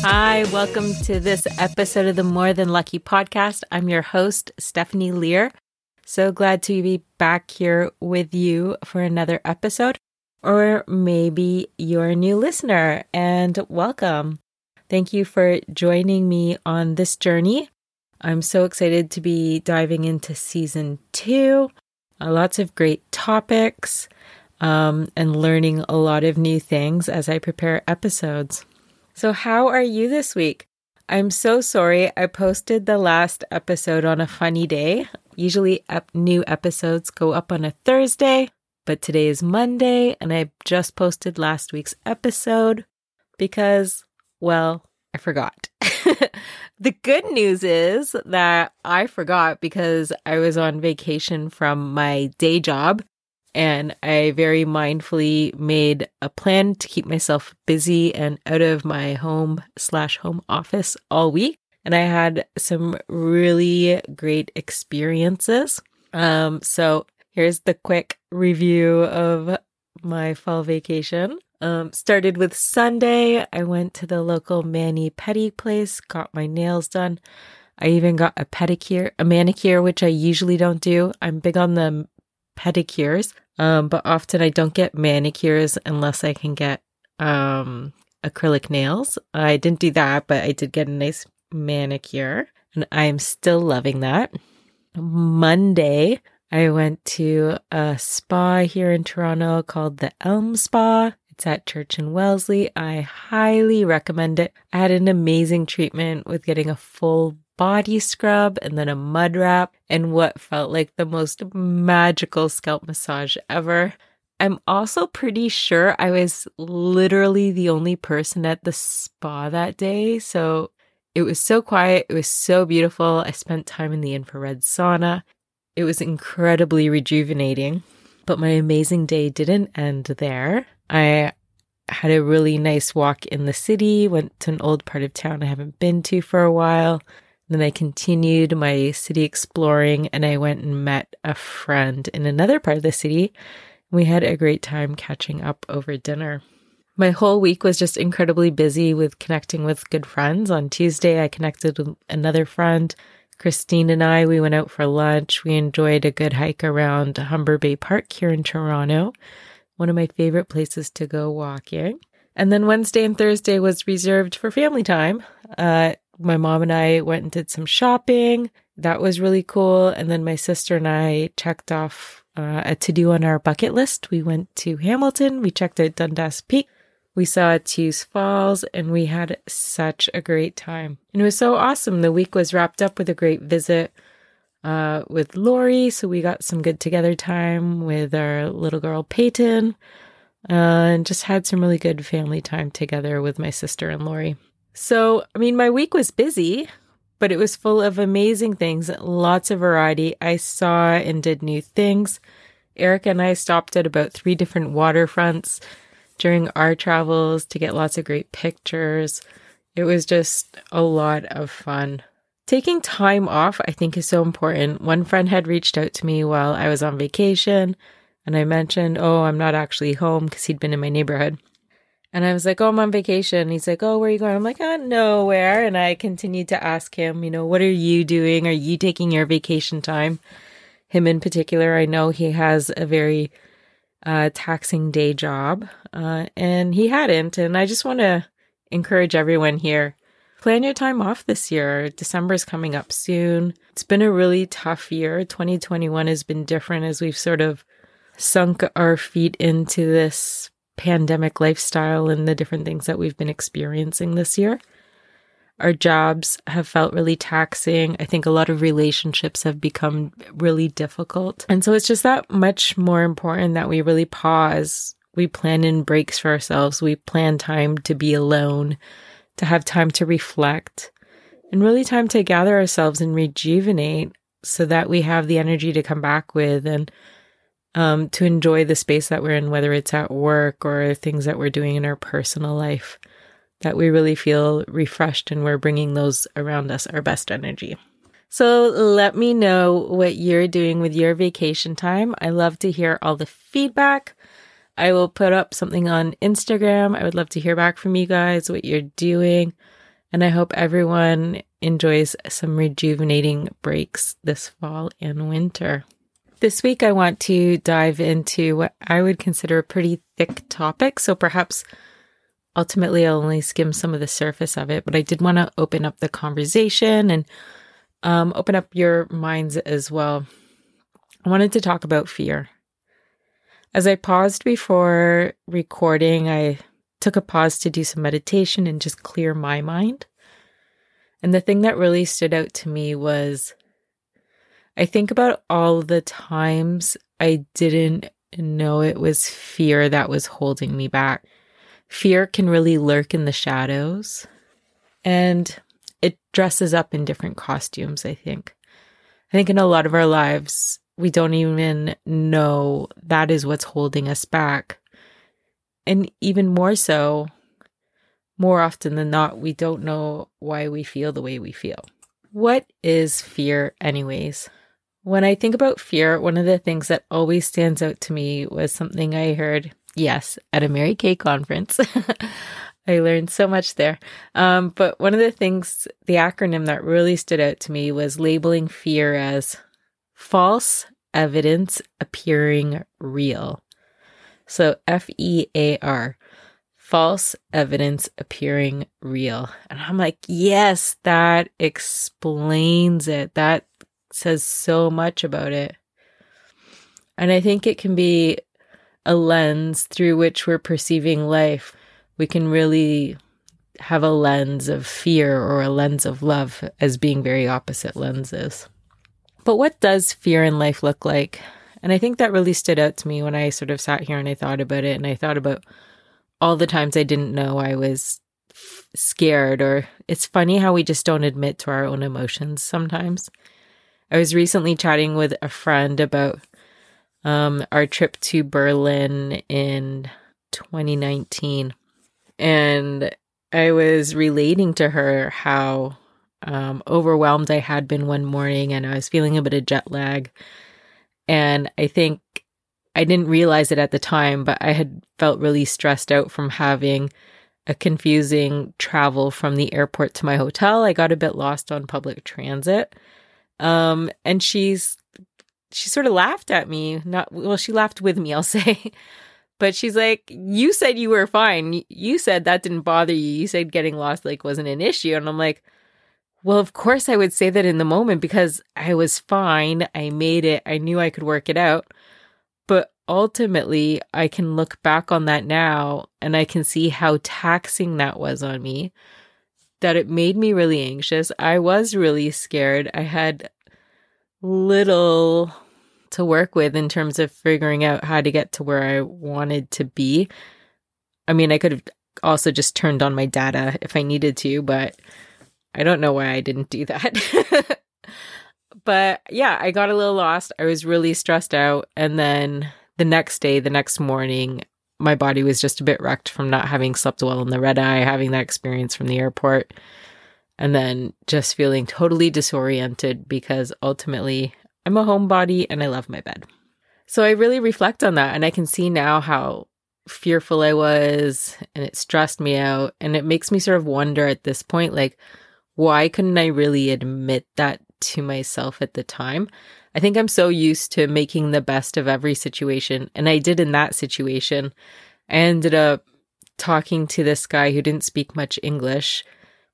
Hi, welcome to this episode of the More Than Lucky podcast. I'm your host, Stephanie Lear. So glad to be back here with you for another episode. Or maybe you're a new listener and welcome. Thank you for joining me on this journey. I'm so excited to be diving into season two. Uh, lots of great topics um, and learning a lot of new things as I prepare episodes. So, how are you this week? I'm so sorry I posted the last episode on a funny day. Usually, ep- new episodes go up on a Thursday, but today is Monday and I just posted last week's episode because, well, I forgot. the good news is that I forgot because I was on vacation from my day job and I very mindfully made a plan to keep myself busy and out of my home slash home office all week. And I had some really great experiences. Um, so here's the quick review of my fall vacation. Um, started with Sunday. I went to the local mani pedi place, got my nails done. I even got a pedicure, a manicure, which I usually don't do. I'm big on the pedicures, um, but often I don't get manicures unless I can get um, acrylic nails. I didn't do that, but I did get a nice manicure, and I'm still loving that. Monday, I went to a spa here in Toronto called the Elm Spa. It's at Church and Wellesley. I highly recommend it. I had an amazing treatment with getting a full body scrub and then a mud wrap and what felt like the most magical scalp massage ever. I'm also pretty sure I was literally the only person at the spa that day. So it was so quiet. It was so beautiful. I spent time in the infrared sauna. It was incredibly rejuvenating. But my amazing day didn't end there. I had a really nice walk in the city, went to an old part of town I haven't been to for a while. Then I continued my city exploring and I went and met a friend in another part of the city. We had a great time catching up over dinner. My whole week was just incredibly busy with connecting with good friends. On Tuesday, I connected with another friend. Christine and I, we went out for lunch. We enjoyed a good hike around Humber Bay Park here in Toronto, one of my favorite places to go walking. And then Wednesday and Thursday was reserved for family time. Uh, my mom and I went and did some shopping. That was really cool. And then my sister and I checked off uh, a to do on our bucket list. We went to Hamilton, we checked out Dundas Peak, we saw Tews Falls, and we had such a great time. And it was so awesome. The week was wrapped up with a great visit uh, with Lori. So we got some good together time with our little girl Peyton uh, and just had some really good family time together with my sister and Lori. So, I mean, my week was busy, but it was full of amazing things, lots of variety. I saw and did new things. Erica and I stopped at about three different waterfronts during our travels to get lots of great pictures. It was just a lot of fun. Taking time off, I think, is so important. One friend had reached out to me while I was on vacation, and I mentioned, Oh, I'm not actually home because he'd been in my neighborhood. And I was like, Oh, I'm on vacation. He's like, Oh, where are you going? I'm like, Oh, nowhere. And I continued to ask him, you know, what are you doing? Are you taking your vacation time? Him in particular, I know he has a very uh, taxing day job, uh, and he hadn't. And I just want to encourage everyone here plan your time off this year. December is coming up soon. It's been a really tough year. 2021 has been different as we've sort of sunk our feet into this pandemic lifestyle and the different things that we've been experiencing this year. Our jobs have felt really taxing. I think a lot of relationships have become really difficult. And so it's just that much more important that we really pause. We plan in breaks for ourselves. We plan time to be alone, to have time to reflect, and really time to gather ourselves and rejuvenate so that we have the energy to come back with and um, to enjoy the space that we're in, whether it's at work or things that we're doing in our personal life. That we really feel refreshed and we're bringing those around us our best energy. So let me know what you're doing with your vacation time. I love to hear all the feedback. I will put up something on Instagram. I would love to hear back from you guys what you're doing. And I hope everyone enjoys some rejuvenating breaks this fall and winter. This week, I want to dive into what I would consider a pretty thick topic. So perhaps ultimately I'll only skim some of the surface of it, but I did want to open up the conversation and um, open up your minds as well. I wanted to talk about fear. As I paused before recording, I took a pause to do some meditation and just clear my mind. And the thing that really stood out to me was I think about all the times I didn't know it was fear that was holding me back. Fear can really lurk in the shadows and it dresses up in different costumes, I think. I think in a lot of our lives, we don't even know that is what's holding us back. And even more so, more often than not, we don't know why we feel the way we feel. What is fear, anyways? When I think about fear, one of the things that always stands out to me was something I heard, yes, at a Mary Kay conference. I learned so much there. Um, but one of the things, the acronym that really stood out to me was labeling fear as false evidence appearing real. So F E A R, false evidence appearing real. And I'm like, yes, that explains it. That says so much about it. And I think it can be a lens through which we're perceiving life. We can really have a lens of fear or a lens of love as being very opposite lenses. But what does fear in life look like? And I think that really stood out to me when I sort of sat here and I thought about it and I thought about all the times I didn't know I was scared or it's funny how we just don't admit to our own emotions sometimes. I was recently chatting with a friend about um, our trip to Berlin in 2019. And I was relating to her how um, overwhelmed I had been one morning and I was feeling a bit of jet lag. And I think I didn't realize it at the time, but I had felt really stressed out from having a confusing travel from the airport to my hotel. I got a bit lost on public transit. Um, and she's, she sort of laughed at me. Not, well, she laughed with me, I'll say. but she's like, You said you were fine. You said that didn't bother you. You said getting lost like wasn't an issue. And I'm like, well, of course I would say that in the moment because I was fine. I made it. I knew I could work it out. But ultimately, I can look back on that now and I can see how taxing that was on me that it made me really anxious. I was really scared. I had little to work with in terms of figuring out how to get to where I wanted to be. I mean, I could have also just turned on my data if I needed to, but I don't know why I didn't do that. but yeah, I got a little lost. I was really stressed out. And then the next day, the next morning, my body was just a bit wrecked from not having slept well in the red eye, having that experience from the airport, and then just feeling totally disoriented because ultimately I'm a homebody and I love my bed. So I really reflect on that and I can see now how fearful I was and it stressed me out. And it makes me sort of wonder at this point, like, why couldn't I really admit that to myself at the time? I think I'm so used to making the best of every situation. And I did in that situation. I ended up talking to this guy who didn't speak much English,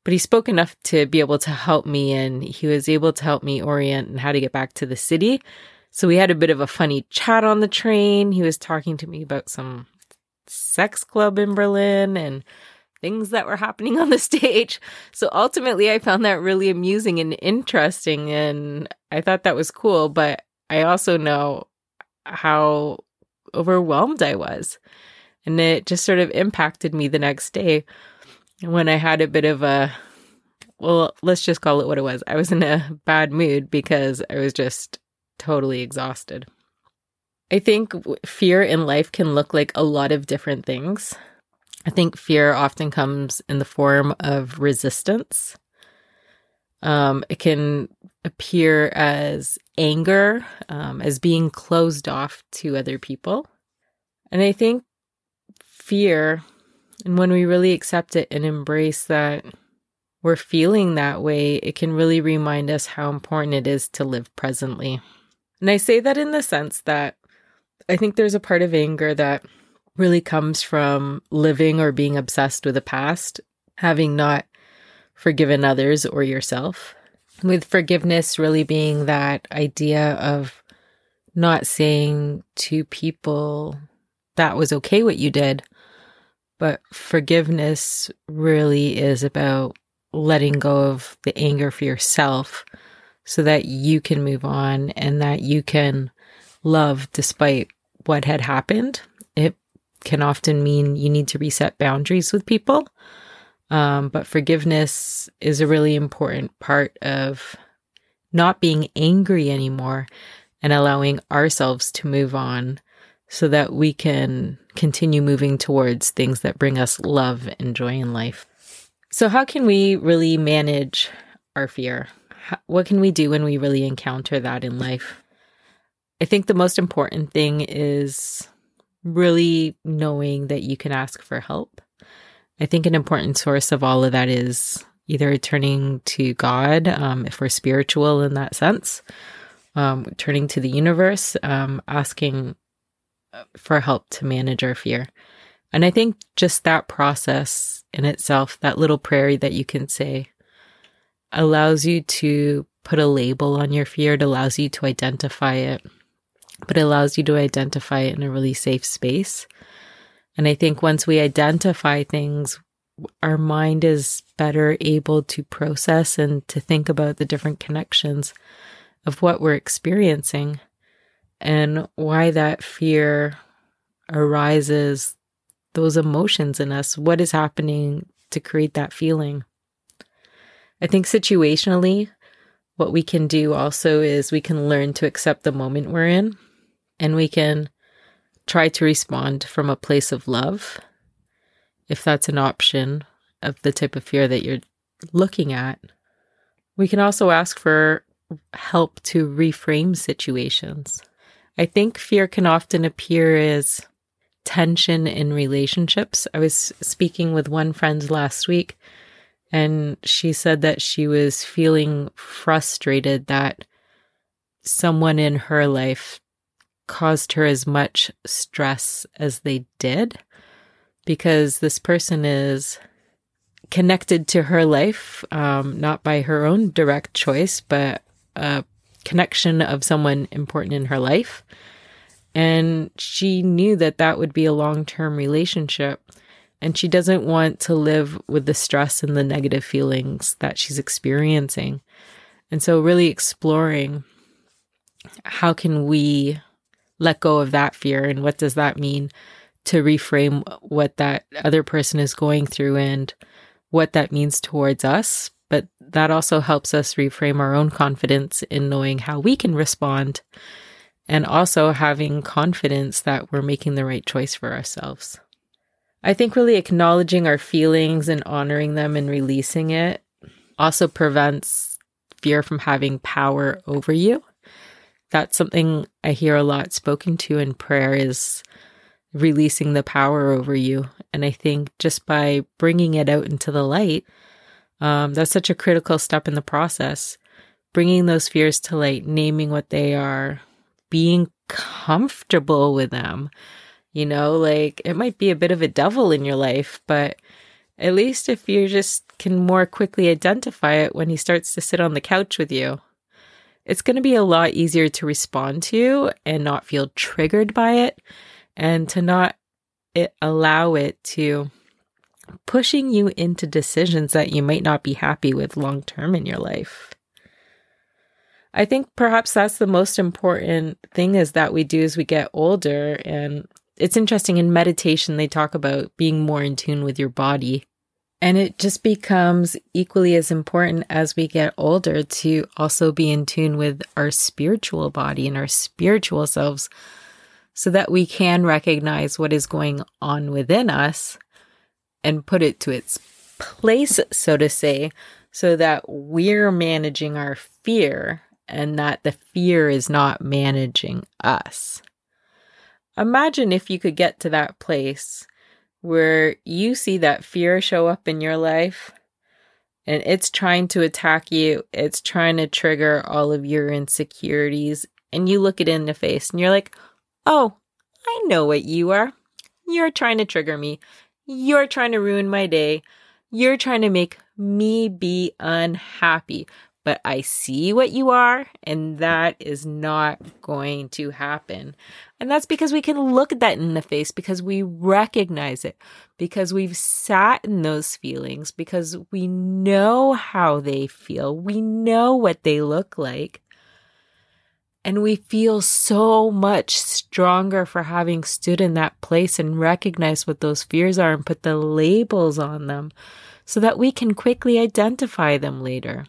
but he spoke enough to be able to help me. And he was able to help me orient and how to get back to the city. So we had a bit of a funny chat on the train. He was talking to me about some sex club in Berlin and things that were happening on the stage. So ultimately, I found that really amusing and interesting. And I thought that was cool. But I also know how overwhelmed I was. And it just sort of impacted me the next day when I had a bit of a, well, let's just call it what it was. I was in a bad mood because I was just totally exhausted. I think fear in life can look like a lot of different things. I think fear often comes in the form of resistance. Um, it can appear as anger, um, as being closed off to other people. And I think fear, and when we really accept it and embrace that we're feeling that way, it can really remind us how important it is to live presently. And I say that in the sense that I think there's a part of anger that really comes from living or being obsessed with the past, having not forgiven others or yourself. With forgiveness really being that idea of not saying to people that was okay what you did, but forgiveness really is about letting go of the anger for yourself so that you can move on and that you can love despite what had happened. It can often mean you need to reset boundaries with people. Um, but forgiveness is a really important part of not being angry anymore and allowing ourselves to move on so that we can continue moving towards things that bring us love and joy in life. So, how can we really manage our fear? What can we do when we really encounter that in life? I think the most important thing is really knowing that you can ask for help. I think an important source of all of that is either turning to God, um, if we're spiritual in that sense, um, turning to the universe, um, asking for help to manage our fear. And I think just that process in itself, that little prayer that you can say, allows you to put a label on your fear. It allows you to identify it but it allows you to identify it in a really safe space. And I think once we identify things, our mind is better able to process and to think about the different connections of what we're experiencing and why that fear arises, those emotions in us. What is happening to create that feeling? I think situationally, what we can do also is we can learn to accept the moment we're in and we can try to respond from a place of love if that's an option of the type of fear that you're looking at. We can also ask for help to reframe situations. I think fear can often appear as tension in relationships. I was speaking with one friend last week and she said that she was feeling frustrated that someone in her life caused her as much stress as they did because this person is connected to her life, um, not by her own direct choice, but a connection of someone important in her life. And she knew that that would be a long term relationship and she doesn't want to live with the stress and the negative feelings that she's experiencing. And so, really exploring how can we let go of that fear and what does that mean to reframe what that other person is going through and what that means towards us. But that also helps us reframe our own confidence in knowing how we can respond and also having confidence that we're making the right choice for ourselves. I think really acknowledging our feelings and honoring them and releasing it also prevents fear from having power over you. That's something I hear a lot spoken to in prayer is releasing the power over you. And I think just by bringing it out into the light, um, that's such a critical step in the process. Bringing those fears to light, naming what they are, being comfortable with them, you know, like it might be a bit of a devil in your life, but at least if you just can more quickly identify it when he starts to sit on the couch with you, it's going to be a lot easier to respond to and not feel triggered by it and to not it, allow it to pushing you into decisions that you might not be happy with long term in your life. I think perhaps that's the most important thing is that we do as we get older and it's interesting in meditation, they talk about being more in tune with your body. And it just becomes equally as important as we get older to also be in tune with our spiritual body and our spiritual selves so that we can recognize what is going on within us and put it to its place, so to say, so that we're managing our fear and that the fear is not managing us. Imagine if you could get to that place where you see that fear show up in your life and it's trying to attack you, it's trying to trigger all of your insecurities, and you look it in the face and you're like, oh, I know what you are. You're trying to trigger me. You're trying to ruin my day. You're trying to make me be unhappy but I see what you are, and that is not going to happen. And that's because we can look at that in the face because we recognize it, because we've sat in those feelings, because we know how they feel, we know what they look like. And we feel so much stronger for having stood in that place and recognized what those fears are and put the labels on them so that we can quickly identify them later.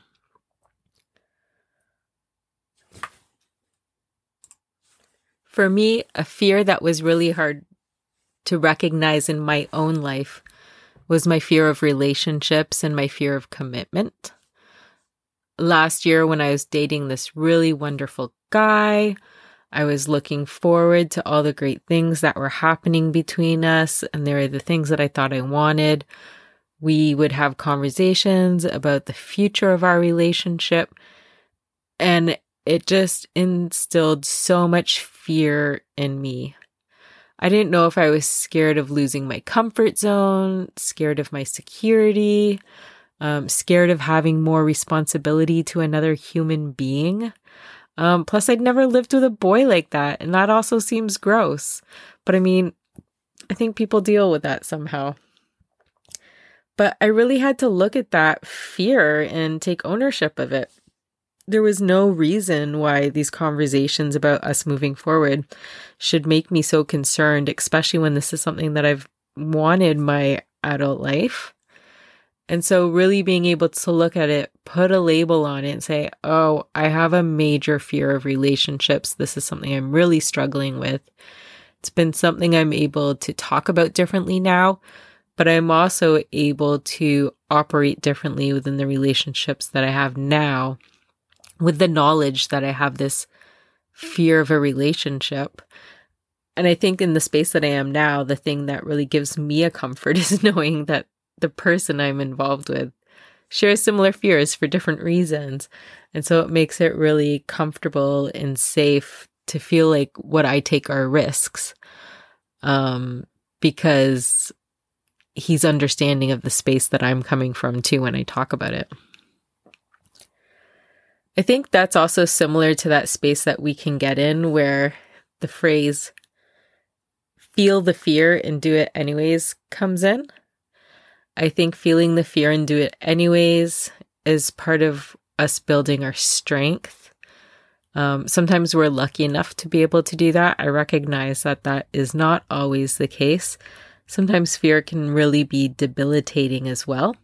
For me, a fear that was really hard to recognize in my own life was my fear of relationships and my fear of commitment. Last year, when I was dating this really wonderful guy, I was looking forward to all the great things that were happening between us, and they were the things that I thought I wanted. We would have conversations about the future of our relationship. And it just instilled so much fear in me. I didn't know if I was scared of losing my comfort zone, scared of my security, um, scared of having more responsibility to another human being. Um, plus, I'd never lived with a boy like that, and that also seems gross. But I mean, I think people deal with that somehow. But I really had to look at that fear and take ownership of it there was no reason why these conversations about us moving forward should make me so concerned, especially when this is something that I've wanted my adult life. And so, really being able to look at it, put a label on it, and say, Oh, I have a major fear of relationships. This is something I'm really struggling with. It's been something I'm able to talk about differently now, but I'm also able to operate differently within the relationships that I have now with the knowledge that I have this fear of a relationship. And I think in the space that I am now, the thing that really gives me a comfort is knowing that the person I'm involved with shares similar fears for different reasons. And so it makes it really comfortable and safe to feel like what I take are risks. Um, because he's understanding of the space that I'm coming from too when I talk about it. I think that's also similar to that space that we can get in where the phrase feel the fear and do it anyways comes in. I think feeling the fear and do it anyways is part of us building our strength. Um, sometimes we're lucky enough to be able to do that. I recognize that that is not always the case. Sometimes fear can really be debilitating as well.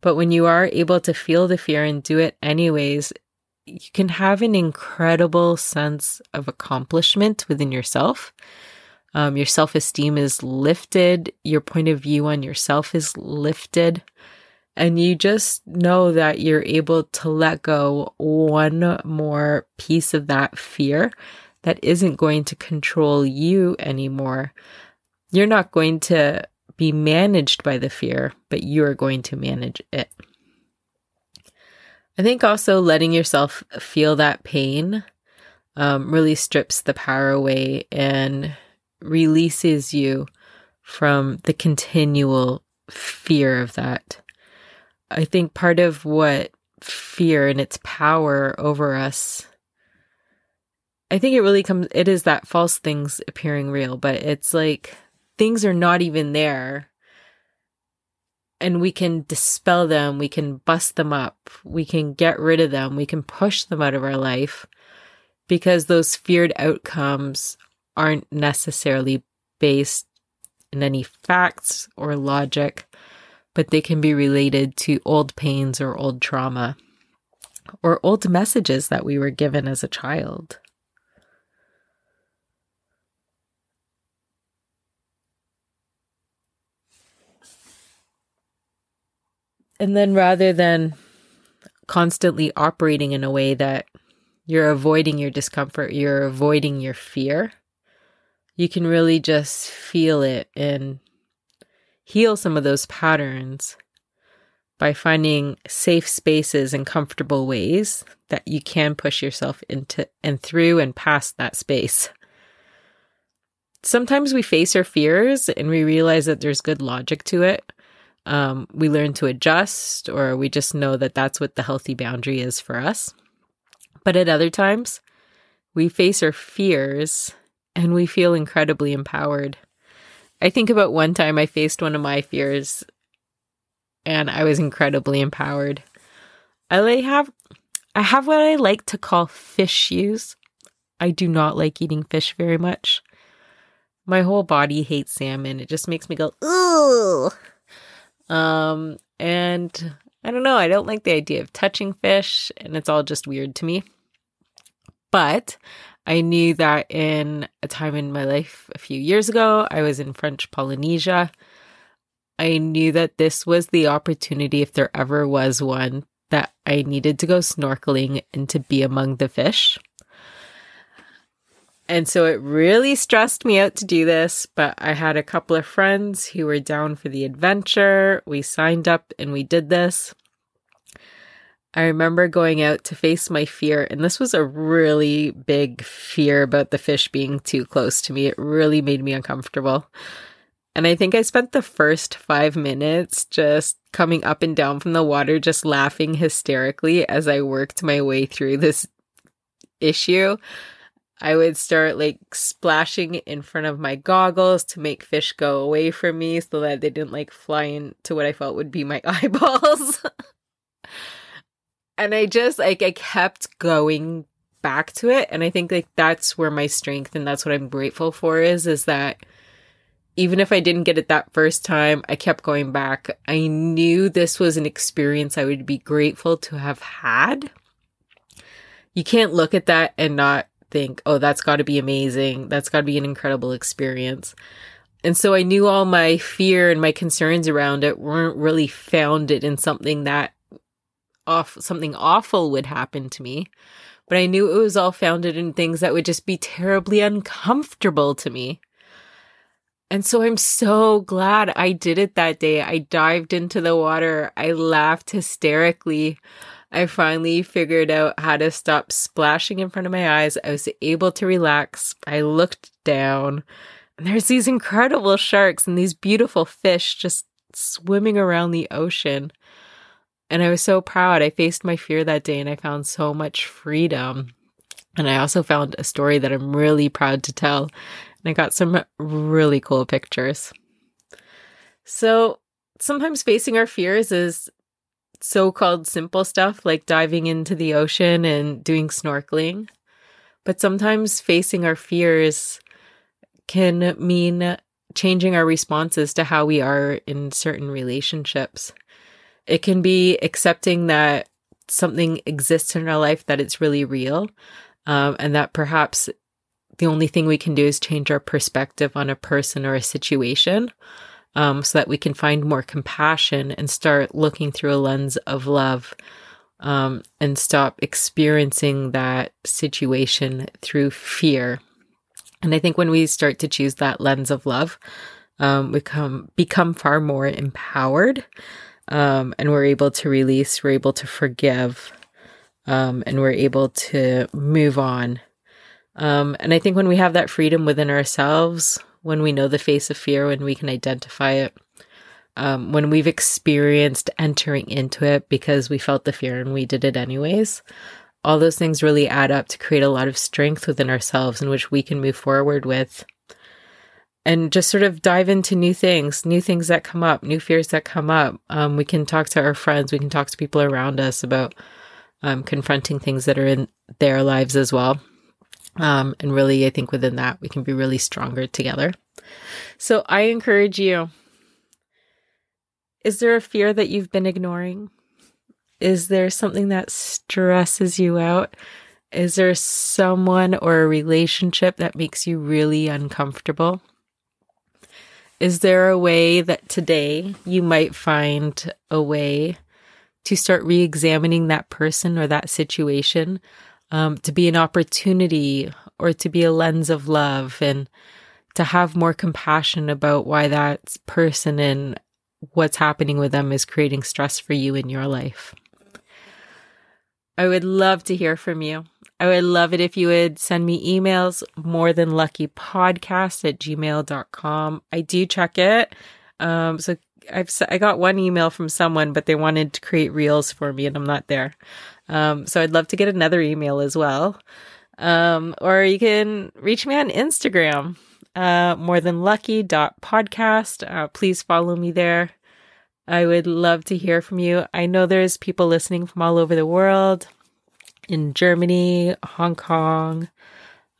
But when you are able to feel the fear and do it anyways, you can have an incredible sense of accomplishment within yourself. Um, your self esteem is lifted, your point of view on yourself is lifted, and you just know that you're able to let go one more piece of that fear that isn't going to control you anymore. You're not going to be managed by the fear, but you are going to manage it. I think also letting yourself feel that pain um, really strips the power away and releases you from the continual fear of that. I think part of what fear and its power over us I think it really comes it is that false things appearing real, but it's like things are not even there and we can dispel them, we can bust them up, we can get rid of them, we can push them out of our life because those feared outcomes aren't necessarily based in any facts or logic, but they can be related to old pains or old trauma or old messages that we were given as a child. And then rather than constantly operating in a way that you're avoiding your discomfort, you're avoiding your fear, you can really just feel it and heal some of those patterns by finding safe spaces and comfortable ways that you can push yourself into and through and past that space. Sometimes we face our fears and we realize that there's good logic to it. Um, we learn to adjust, or we just know that that's what the healthy boundary is for us. But at other times, we face our fears and we feel incredibly empowered. I think about one time I faced one of my fears and I was incredibly empowered. I have I have what I like to call fish shoes. I do not like eating fish very much. My whole body hates salmon. It just makes me go, ooh. Um, and I don't know, I don't like the idea of touching fish, and it's all just weird to me. But I knew that in a time in my life a few years ago, I was in French Polynesia. I knew that this was the opportunity, if there ever was one, that I needed to go snorkeling and to be among the fish. And so it really stressed me out to do this, but I had a couple of friends who were down for the adventure. We signed up and we did this. I remember going out to face my fear, and this was a really big fear about the fish being too close to me. It really made me uncomfortable. And I think I spent the first five minutes just coming up and down from the water, just laughing hysterically as I worked my way through this issue. I would start like splashing in front of my goggles to make fish go away from me so that they didn't like fly into what I felt would be my eyeballs. And I just like I kept going back to it and I think like that's where my strength and that's what I'm grateful for is is that even if I didn't get it that first time, I kept going back. I knew this was an experience I would be grateful to have had. You can't look at that and not think, oh, that's got to be amazing. That's got to be an incredible experience. And so I knew all my fear and my concerns around it weren't really founded in something that off something awful would happen to me. But I knew it was all founded in things that would just be terribly uncomfortable to me. And so I'm so glad I did it that day. I dived into the water. I laughed hysterically. I finally figured out how to stop splashing in front of my eyes. I was able to relax. I looked down, and there's these incredible sharks and these beautiful fish just swimming around the ocean. And I was so proud. I faced my fear that day and I found so much freedom. And I also found a story that I'm really proud to tell. And I got some really cool pictures. So sometimes facing our fears is so called simple stuff like diving into the ocean and doing snorkeling. But sometimes facing our fears can mean changing our responses to how we are in certain relationships. It can be accepting that something exists in our life, that it's really real, um, and that perhaps the only thing we can do is change our perspective on a person or a situation um, so that we can find more compassion and start looking through a lens of love um, and stop experiencing that situation through fear. And I think when we start to choose that lens of love, um, we come become far more empowered, um, and we're able to release, we're able to forgive, um, and we're able to move on. Um, and I think when we have that freedom within ourselves, when we know the face of fear, when we can identify it, um, when we've experienced entering into it because we felt the fear and we did it anyways, all those things really add up to create a lot of strength within ourselves in which we can move forward with and just sort of dive into new things, new things that come up, new fears that come up. Um, we can talk to our friends, we can talk to people around us about um, confronting things that are in their lives as well. Um, and really, I think within that, we can be really stronger together. So I encourage you is there a fear that you've been ignoring? Is there something that stresses you out? Is there someone or a relationship that makes you really uncomfortable? Is there a way that today you might find a way to start re examining that person or that situation, um, to be an opportunity or to be a lens of love and to have more compassion about why that person and what's happening with them is creating stress for you in your life. I would love to hear from you. I would love it if you would send me emails, more than lucky podcast at gmail.com. I do check it. Um, so I've, I got one email from someone, but they wanted to create reels for me and I'm not there. Um, so I'd love to get another email as well. Um, or you can reach me on Instagram, uh, more than lucky dot podcast. Uh, please follow me there. I would love to hear from you. I know there's people listening from all over the world in Germany, Hong Kong,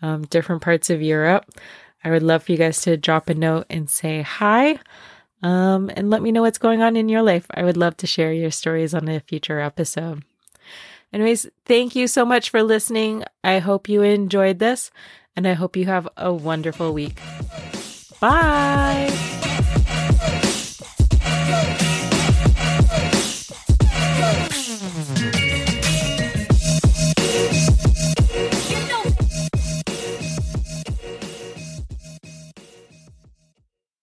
um, different parts of Europe. I would love for you guys to drop a note and say hi um, and let me know what's going on in your life. I would love to share your stories on a future episode. Anyways, thank you so much for listening. I hope you enjoyed this and I hope you have a wonderful week. Bye.